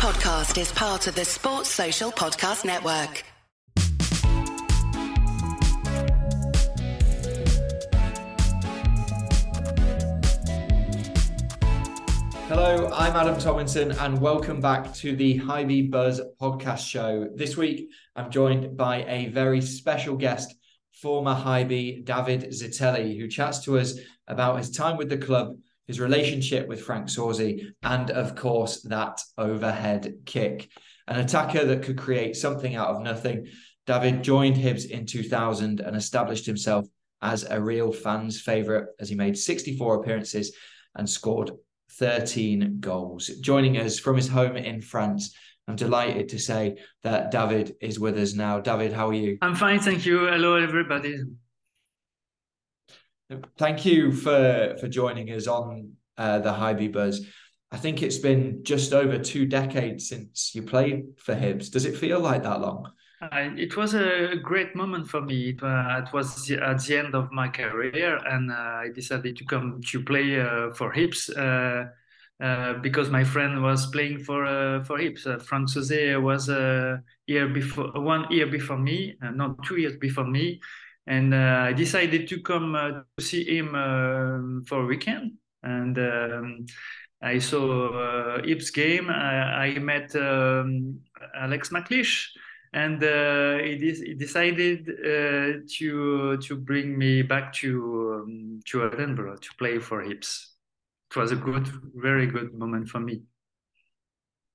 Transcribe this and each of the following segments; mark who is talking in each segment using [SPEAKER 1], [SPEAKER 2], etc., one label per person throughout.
[SPEAKER 1] podcast is part of the Sports Social Podcast Network.
[SPEAKER 2] Hello, I'm Adam Tomlinson, and welcome back to the Hibee Buzz podcast show. This week, I'm joined by a very special guest, former Hibee David Zitelli, who chats to us about his time with the club, his relationship with Franck Sauzée, and of course, that overhead kick. An attacker that could create something out of nothing. David joined Hibs in 2000 and established himself as a real fans' favourite as he made 64 appearances and scored 13 goals. Joining us from his home in France, I'm delighted to say that David is with us now. David, how are you?
[SPEAKER 3] I'm fine, thank you. Hello, everybody.
[SPEAKER 2] Thank you for for joining us on uh, the Hibee Buzz. I think it's been just over two decades since you played for Hibs. Does it feel like that long?
[SPEAKER 3] Uh, it was a great moment for me. It, uh, it was at the end of my career, and uh, I decided to come to play uh, for Hibs uh, because my friend was playing for for Hibs. Franck Sauzée was a year before, one year before me, not two years before me, and I decided to come to see him for a weekend. And um, I saw uh, game. I, I met um, Alex McLeish and uh, he, de- he, decided uh, to to bring me back to um, to Edinburgh to play for Hibs. It was a good, very good moment for me.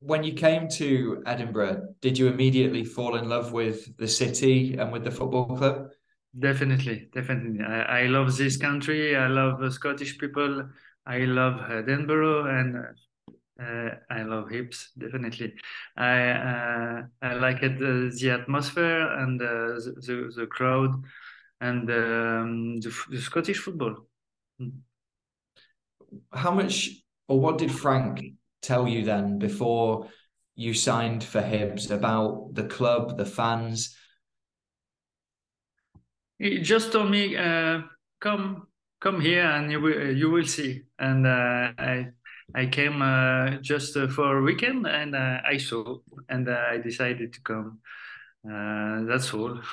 [SPEAKER 2] When you came to Edinburgh, did you immediately fall in love with the city and with the football club?
[SPEAKER 3] Definitely, definitely. I, I love this country. I love the Scottish people. I love Edinburgh, and uh, I love Hibs definitely. I uh, I like it uh, the atmosphere and uh, the the crowd and um, the, the, Scottish football.
[SPEAKER 2] Hmm. How much or what did Frank tell you then before you signed for Hibs about the club, the fans?
[SPEAKER 3] He just told me, uh, "Come, come here, and you will you will see." And uh, I I came uh, just uh, for a weekend and uh, I saw and uh, I decided to come. Uh, that's all.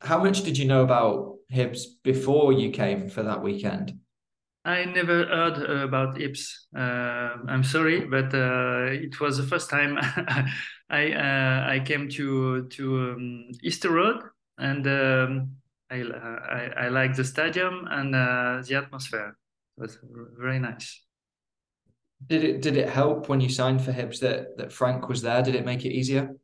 [SPEAKER 2] How much did you know about Hibs before you came for that weekend?
[SPEAKER 3] I never heard about Hibs. Uh, I'm sorry, but it was the first time I I came to to um, Easter Road and um, I, I I like the stadium and the atmosphere was very nice.
[SPEAKER 2] Did it did it help when you signed for Hibs that that Frank was there? Did it make it easier?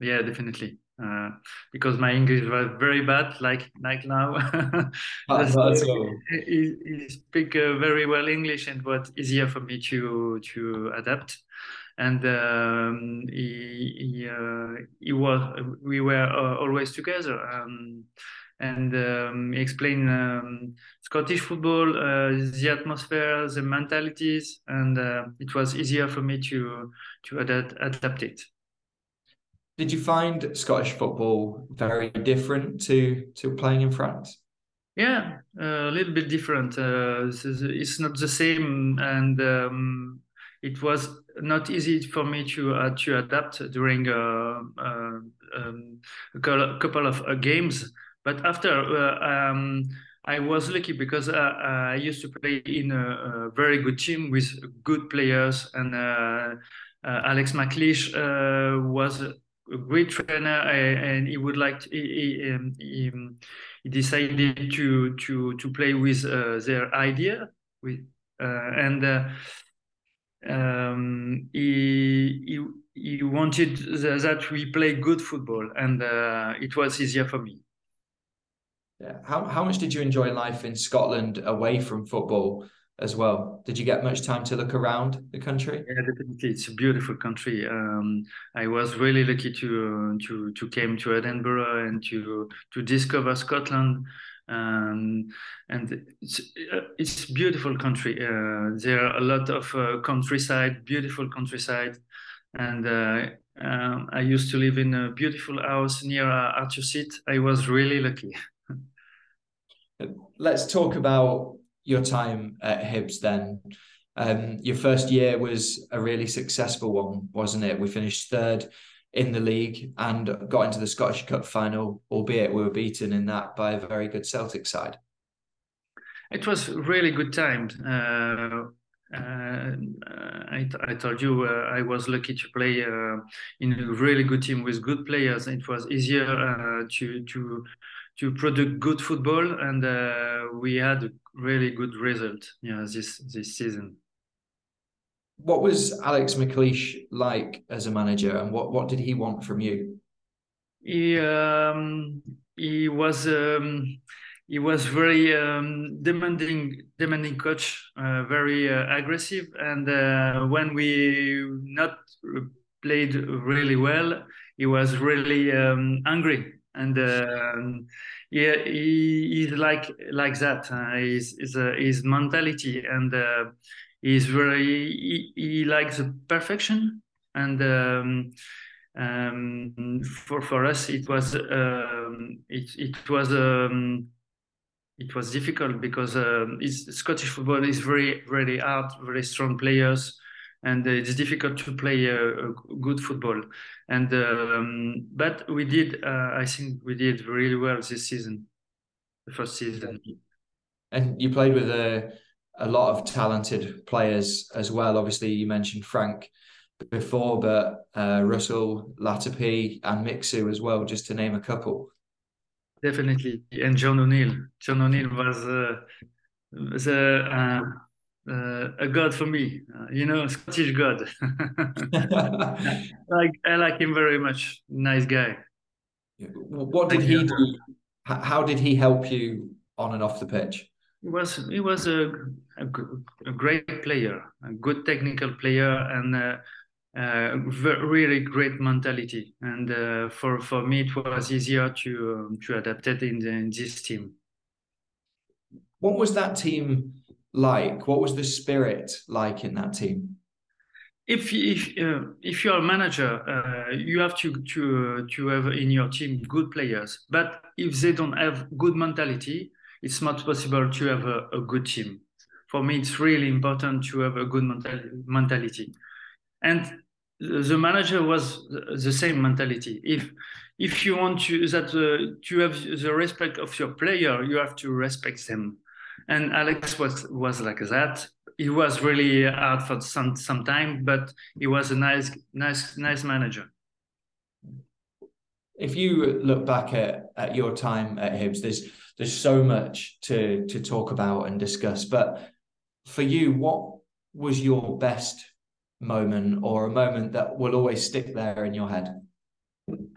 [SPEAKER 3] Yeah, definitely. Uh, because my English was very bad, like like now. he, he speak uh, very well English, and was easier for me to to adapt. And um, he he, uh, he was we were uh, always together. Um, and um, explain um, Scottish football, uh, the atmosphere, the mentalities, and uh, it was easier for me to to adapt, adapt it.
[SPEAKER 2] Did you find Scottish football very different to to playing in France?
[SPEAKER 3] Yeah, uh, a little bit different. Uh, it's not the same, and um, it was not easy for me to uh, to adapt during uh, um, a couple of games but after, uh, um, I was lucky because uh, uh, I used to play in a, a, very good team with good players, and Alex McLeish was a great trainer, and he would like to, he, he, um, he, he, decided to to to play with their idea with and. Um, he, he he wanted that we play good football, and uh, it was easier for me.
[SPEAKER 2] Yeah. How how much did you enjoy life in Scotland away from football as well? Did you get much time to look around the country?
[SPEAKER 3] Yeah, definitely. It's a beautiful country. Um, I was really lucky to to to came to Edinburgh and to to discover Scotland. Um, and it's it's beautiful country. Uh, there are a lot of uh, countryside, beautiful countryside, and uh, um, I used to live in a beautiful house near uh, Arthur Seat. I was really lucky.
[SPEAKER 2] Let's talk about your time at Hibs then. Um, your first year was a really successful one, wasn't it? We finished third in the league and got into the Scottish Cup final, albeit we were beaten in that by a very good Celtic side.
[SPEAKER 3] It was really good time. Uh, uh, I, I told you uh, I was lucky to play uh, in a really good team with good players. It was easier uh, to to to produce good football, and uh, we had a really good result. Yeah, this this season.
[SPEAKER 2] What was Alex McLeish like as a manager, and what what did he want from you?
[SPEAKER 3] He um, he was. Um, he was very um, demanding demanding coach uh, very uh, aggressive and uh, when we not played really well he was really um, angry and um, yeah he, he's like like that uh, his his, uh, his mentality and uh, he's very he, he likes perfection and um, um, for for us it was um, it, it was um, it was difficult because uh, Scottish football is very, very hard, very strong players, and it's difficult to play uh, good football. And um, but we did, uh, I think, we did really well this season, the first season.
[SPEAKER 2] And you played with a a lot of talented players as well. Obviously, you mentioned Frank before, but uh, Russell, Latapy, and Mixu as well, just to name a couple.
[SPEAKER 3] Definitely, and John O'Neil. John O'Neil was uh, was a uh, uh, a god for me. Uh, you know, Scottish god. like I like him very much. Nice guy.
[SPEAKER 2] What did he do? How did he help you on and off the pitch?
[SPEAKER 3] He was he was a, a, a great player, a good technical player, and a, uh, really great mentality. And uh, for for me, it was easier to um, to adapt it in, the, in this team.
[SPEAKER 2] What was that team like? What was the spirit like in that team?
[SPEAKER 3] If if uh, if you're a manager, uh, you have to to to have in your team good players. But if they don't have good mentality, it's not possible to have a, a good team. For me, it's really important to have a good mental, mentality. And the manager was the same mentality. If if you want to that uh, to have the respect of your player, you have to respect them. And Alex was was like that. He was really hard for some some time, but he was a nice nice nice manager.
[SPEAKER 2] If you look back at, at your time at Hibs, there's there's so much to to talk about and discuss. But for you, what was your best moment or a moment that will always stick there in your head?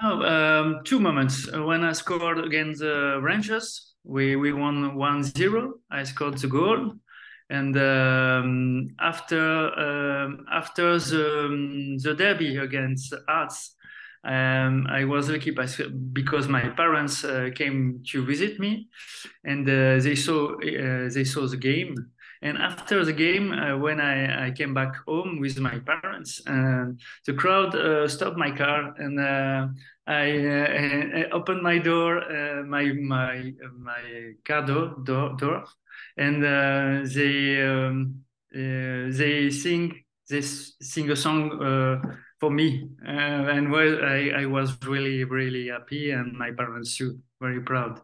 [SPEAKER 3] Oh, um, two moments. When I scored against the Rangers, we, we won 1 0. I scored the goal. And um, after um, after the, um, the derby against Hearts, um, I was lucky because my parents uh, came to visit me, and uh, they saw uh, they saw the game, and after the game, uh, when I, I, came back home with my parents, uh, the crowd uh, stopped my car, and I, I, opened my door, my my my car door, door, door and they um, they sing they sing a song for me, and well, I, I was really really happy, and my parents too, very proud.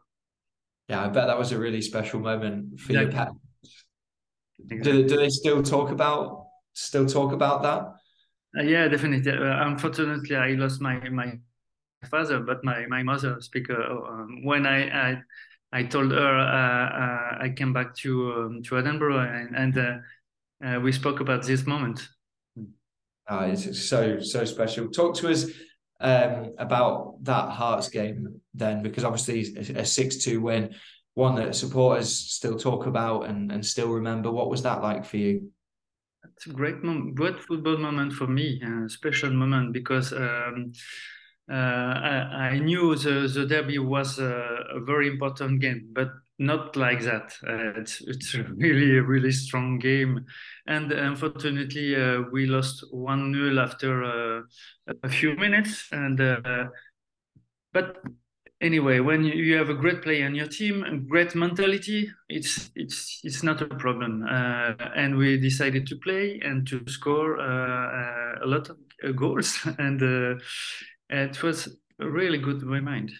[SPEAKER 2] Yeah, I bet that was a really special moment for your pet do, do they still talk about still talk about that?
[SPEAKER 3] Uh, yeah, definitely. Uh, unfortunately, I lost my my father, but my my mother speak. Uh, um, when I, I I told her uh, uh, I came back to um, to Edinburgh and, and uh, we spoke about this moment.
[SPEAKER 2] Oh, it's so so special. Talk to us um, about that Hearts game then, because obviously a six-two win one that supporters still talk about and, and still remember. What was that like for you?
[SPEAKER 3] It's a great moment, great football moment for me, a special moment because um, uh, I, I, knew the, the derby was a, a, very important game, but not like that. Uh, it's, it's a really, really strong game. And unfortunately, uh, we lost 1 0 after uh, a few minutes. And uh, But anyway, when you have a great player on your team, a great mentality, it's it's it's not a problem. Uh, and we decided to play and to score uh, a lot of goals, and it was a really good remind.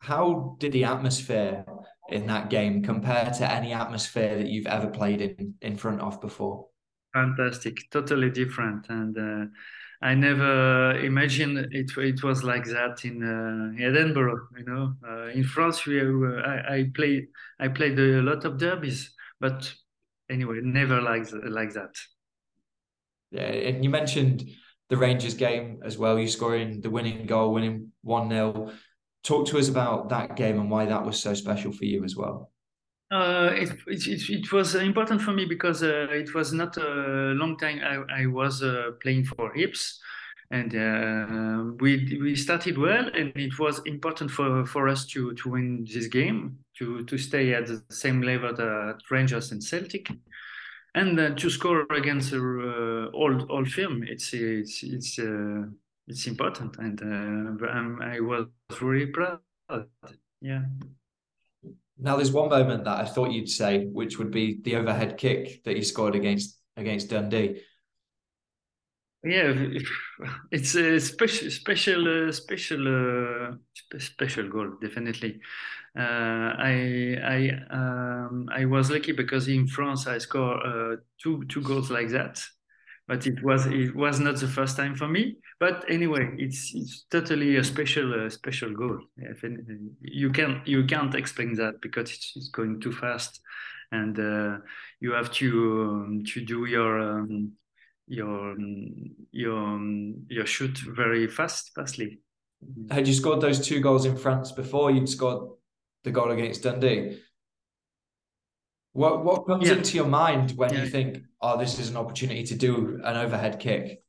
[SPEAKER 2] How did the atmosphere in that game compared to any atmosphere that you've ever played in in front of before?
[SPEAKER 3] Fantastic, totally different, and I never imagined it. It was like that in uh, Edinburgh. You know, uh, in France, we uh, I, I, played I played a lot of derbies, but anyway, never like like that.
[SPEAKER 2] Yeah, and you mentioned the Rangers game as well. You scoring the winning goal, winning one 0 Talk to us about that game and why that was so special for you as well.
[SPEAKER 3] Uh, it, it, it, was important for me because uh, it was not a long time I, I was uh, playing for Hibs, and uh, we we started well, and it was important for, for us to, to win this game, to, to stay at the same level that Rangers and Celtic, and uh, to score against uh, old old firm. It's it's it's it's important, and i was really proud. Yeah.
[SPEAKER 2] Now, there's one moment that I thought you'd say, which would be the overhead kick that you scored against against Dundee.
[SPEAKER 3] Yeah, it's a special, special, uh, special, uh, special goal. Definitely. Uh, I I um, I was lucky because in France I scored uh, two two goals like that but it was it was not the first time for me. But anyway, it's it's totally a special uh, special goal. You can you can't explain that because it's, it's going too fast, and uh, you have to um, to do your um, your your um, your shoot very fast fastly.
[SPEAKER 2] Had you scored those two goals in France before you'd scored the goal against Dundee? What what comes yeah. into your mind when yeah. you think, "Oh, this is an opportunity to do an overhead kick"?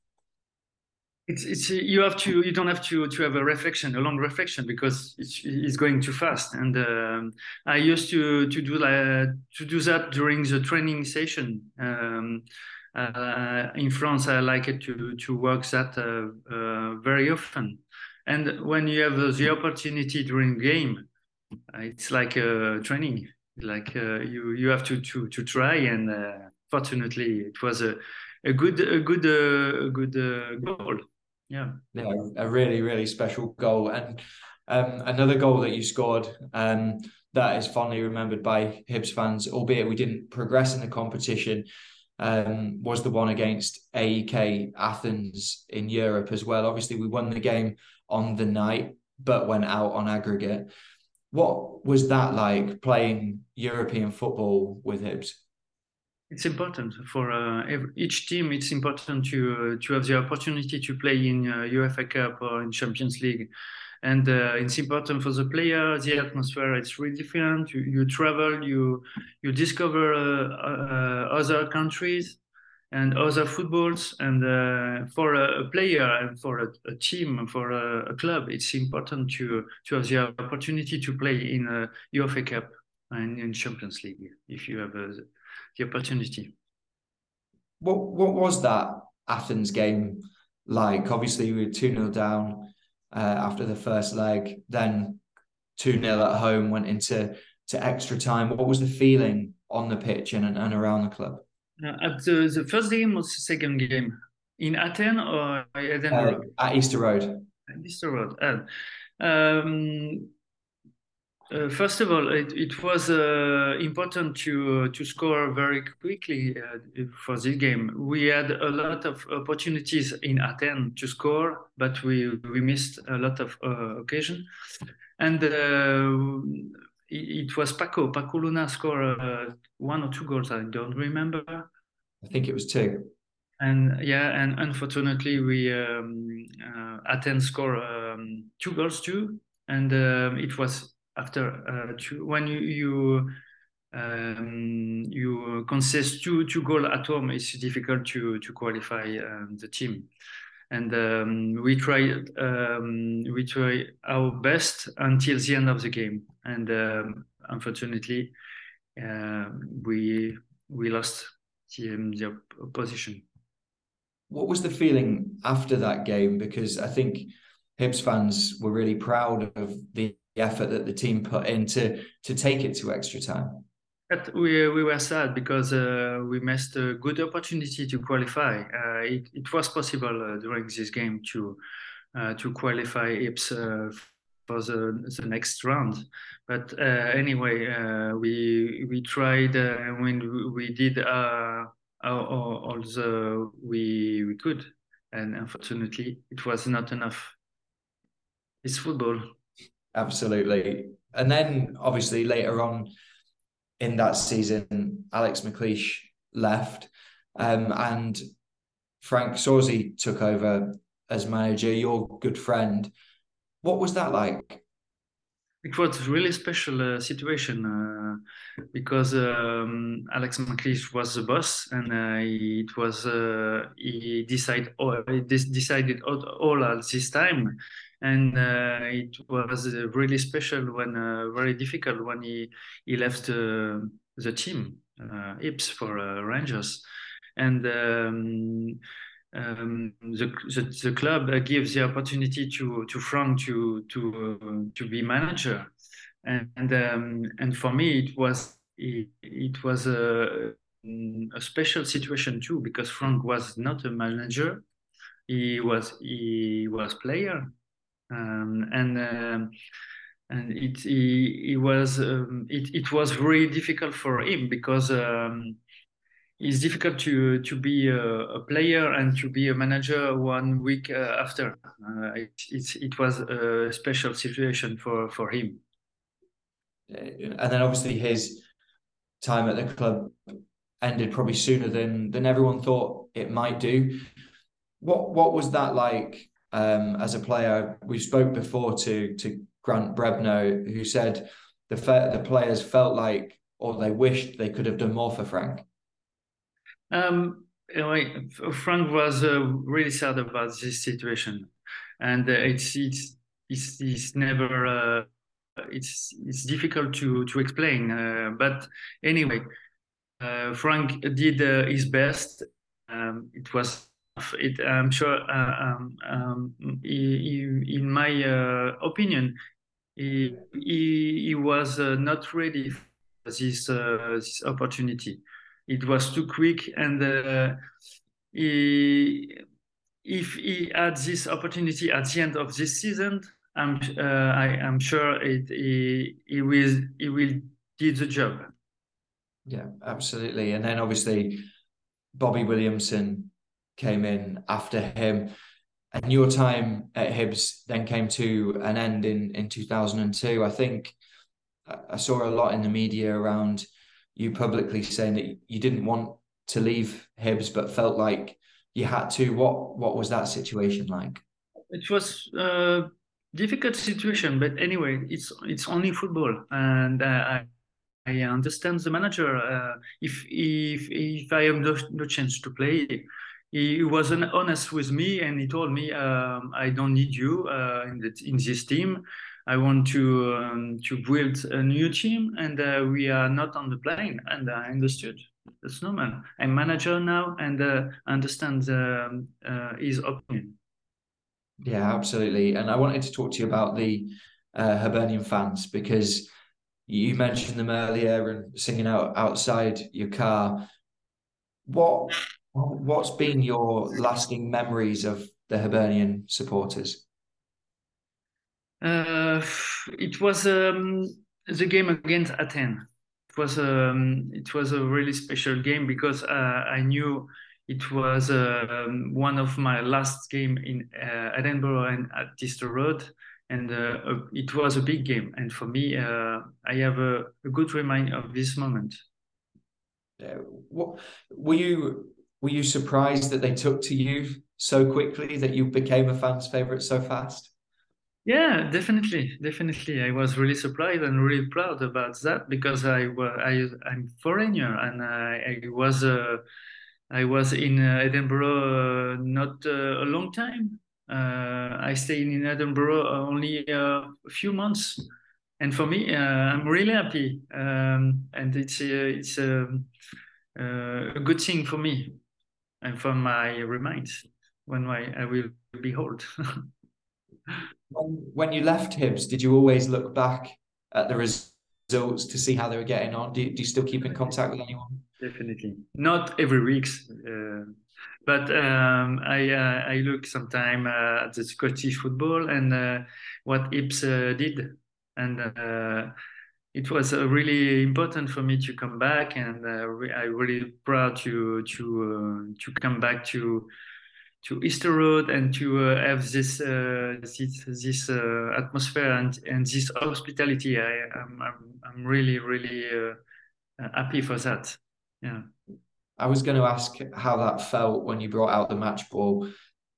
[SPEAKER 3] It's it's you have to you don't have to to have a reflection, a long reflection because it's it's going too fast. And um, I used to to do uh, to do that during the training session. Um, uh, in France, I like it to to work that uh, uh very often. And when you have the opportunity during game, it's like a training like uh, you you have to to to try. And uh, fortunately it was a a good a good uh, a good uh, goal. Yeah.
[SPEAKER 2] Yeah a really really special goal. And um, another goal that you scored um, that is fondly remembered by Hibs fans albeit we didn't progress in the competition um, was the one against AEK Athens in Europe as well. Obviously we won the game on the night but went out on aggregate what was that like playing European football with Hibs?
[SPEAKER 3] It's important for uh, every, each team. It's important to uh, to have the opportunity to play in uh, UEFA Cup or in Champions League, and uh, it's important for the player. The atmosphere it's really different. You, you travel, you you discover uh, uh, other countries, and other footballs. And uh, for a, a, player and for a, a team, for a, a, club, it's important to to have the opportunity to play in a UEFA Cup and in Champions League if you have uh, the opportunity.
[SPEAKER 2] What what was that Athens game like? Obviously, we were two 0 down uh, after the first leg, then two 0 at home, went into to extra time. What was the feeling on the pitch and, and around the club?
[SPEAKER 3] Uh, at the, the first game or the second game in Athens or?
[SPEAKER 2] Uh, at Easter Road.
[SPEAKER 3] At Easter Road. Uh, um, uh, first of all, it, it was uh, important to uh, to score very quickly uh, for this game. We had a lot of opportunities in Athens to score, but we we missed a lot of occasion. And it was Paco. Paco Luna scored uh, one or two goals. I don't remember.
[SPEAKER 2] I think it was two.
[SPEAKER 3] And yeah, and unfortunately, we um, uh, Athens scored um, two goals too. And um, it was after uh, two, when you you, um, you concede two two goals at home, it's difficult to to qualify um, the team and um, we tried um, we try our best until the end of the game, and um, unfortunately, uh, we we lost the, um, the opposition.
[SPEAKER 2] What was the feeling after that game? Because I think Hibs fans were really proud of the effort that the team put in to to take it to extra time.
[SPEAKER 3] But we we were sad because uh, we missed a good opportunity to qualify. Uh, it it was possible uh, during this game to uh, to qualify Hibs uh, for the, the next round. But uh, anyway, we we tried when we did all, all the we we could, and unfortunately, it was not enough. It's football.
[SPEAKER 2] Absolutely, and then obviously later on in that season, Alex McLeish left, um, and Franck Sauzée took over as manager. Your good friend. What was that like?
[SPEAKER 3] It was a really special uh, situation uh, because um, Alex McLeish was the boss, and uh, it was uh, he decided all, he decided all, all at this time and uh, it was uh, really special when uh, very difficult when he he left the team uh, Hibs for Rangers, and. Um, um, the, the, the club gives the opportunity to to Frank to to uh, to be manager, and and, um, and for me it was it, it was a, a special situation too because Frank was not a manager, he was he was player, um, and um, and it it, it was um, it, it was really difficult for him because um, it's difficult to to be a, a, player and to be a manager one week uh, after. Uh, it, it it was a special situation for for him.
[SPEAKER 2] And then obviously his time at the club ended probably sooner than than everyone thought it might do. What what was that like um, as a player. We spoke before to to Grant Brebner, who said the the players felt like or they wished they could have done more for Frank.
[SPEAKER 3] Um, Frank was uh, really sad about this situation, and uh, it's, it's it's it's never uh, it's it's difficult to to explain. Uh, but anyway, uh, Frank did uh, his best. Um, it was it, I'm sure, uh, um, um, he, in my uh, opinion, he, he, he was uh, not ready for this, this opportunity. It was too quick, and he, if he had this opportunity at the end of this season, I'm, uh, I, am sure it, he, he will he will do the job.
[SPEAKER 2] Yeah, absolutely. And then obviously Bobby Williamson came in after him. And your time at Hibs then came to an end in, in 2002. I think I saw a lot in the media around you publicly saying that you didn't want to leave Hibs, but felt like you had to. What what was that situation like?
[SPEAKER 3] It was a difficult situation, but anyway, it's it's only football, and uh, I I understand the manager. Uh, if if if I have no, no chance to play, he wasn't honest with me and he told me um, I don't need you uh, in, the, in this team. I want to um, to build a new team and uh, we are not on the plane. And I understood. That's normal. I'm manager now and uh, understand um, uh, his opinion.
[SPEAKER 2] Yeah, absolutely. And I wanted to talk to you about the uh, Hibernian fans because you mentioned them earlier and singing out outside your car. What What's been your lasting memories of the Hibernian supporters?
[SPEAKER 3] Uh, it was um, the game against Athens. It was um, it was a really special game because uh, I knew it was uh, one of my last game in uh, Edinburgh and at Easter Road, and uh, it was a big game. And for me, uh, I have a, a, good reminder of this moment.
[SPEAKER 2] what were you were you surprised that they took to you so quickly that you became a fan's favorite so fast?
[SPEAKER 3] Yeah, definitely, definitely. I was really surprised and really proud about that because I I I'm foreigner and I, I was uh, I was in uh, Edinburgh uh, not uh, a long time. Uh, I stayed in Edinburgh only uh, a few months, and for me, I'm really happy. Um, and it's it's um, a good thing for me and from my remains when I, I will be old.
[SPEAKER 2] when, when you left Hibs, did you always look back at the results to see how they were getting on? Do you, do you still keep in contact with anyone?
[SPEAKER 3] Definitely, not every week, uh, but um, I uh, I look sometime uh, at the Scottish football and uh, what Hibs uh, did, and uh, it was really important for me to come back, and I really proud to to to come back to to Easter Road and to uh, have this uh, this, this uh, atmosphere and, and this hospitality. I am I'm, I'm really really happy for that. Yeah.
[SPEAKER 2] I was going to ask how that felt when you brought out the match ball,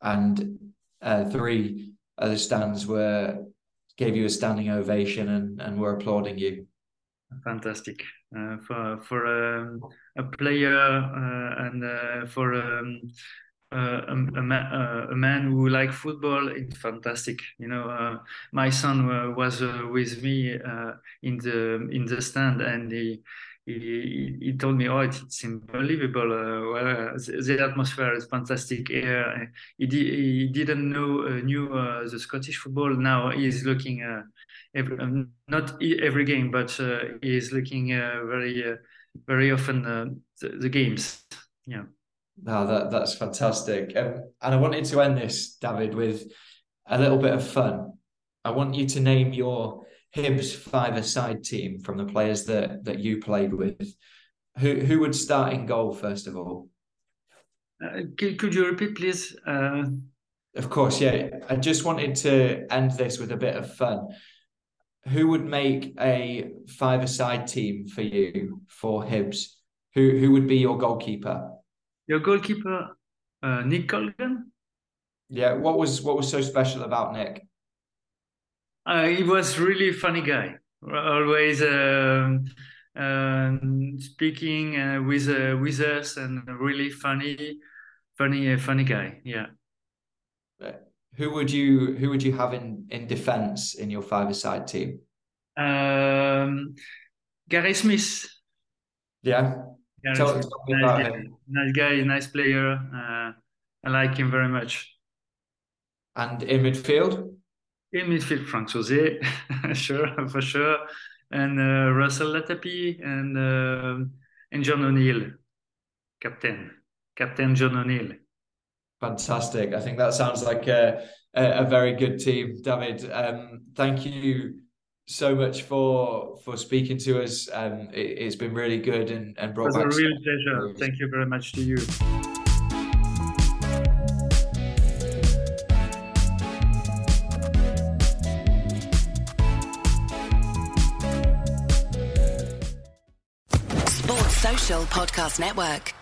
[SPEAKER 2] and uh, three of the stands were gave you a standing ovation and, and were applauding you.
[SPEAKER 3] Fantastic uh, for for um, a player uh, and uh, for um, uh, a, a, man, uh, a, man who like football it's fantastic you know uh, my son was with me in the in the stand and he he, he told me, "Oh, it's, unbelievable. Well, the, atmosphere is fantastic here." He, di- he didn't know knew the Scottish football. Now he's looking every, um, not every game, but he is looking very very often the, the, games. Yeah.
[SPEAKER 2] No, that that's fantastic. Um, and I wanted to end this, David, with a little bit of fun. I want you to name your Hibs five-a-side team from the players that that you played with. Who who would start in goal first of all?
[SPEAKER 3] Uh, could, could you repeat, please? Uh...
[SPEAKER 2] Of course, yeah. I just wanted to end this with a bit of fun. Who would make a five-a-side team for you for Hibs? Who who would be your goalkeeper?
[SPEAKER 3] Your goalkeeper, uh, Nick Colgan.
[SPEAKER 2] Yeah. What was what was so special about Nick?
[SPEAKER 3] Uh, he was really funny guy. Always um, um, speaking uh, with uh, with us and really funny, funny, uh, funny guy. Yeah.
[SPEAKER 2] Who would you Who would you have in in defence in your five-a-side team?
[SPEAKER 3] Um, Gary Smith.
[SPEAKER 2] Yeah.
[SPEAKER 3] Gary tell, Smith. tell nice, him. Nice guy, nice player. Uh, I like him very much.
[SPEAKER 2] And in midfield
[SPEAKER 3] in midfield, Sauzée, sure, for sure, and uh, Russell Latapy and uh, and John O'Neil, captain, Captain John O'Neil.
[SPEAKER 2] Fantastic! I think that sounds like a a, a very good team, David. Um, thank you so much for for speaking to us. Um, it, has been really good and and brought
[SPEAKER 3] it was a real pleasure. Thank you very much to you.
[SPEAKER 1] Sports Social Podcast Network.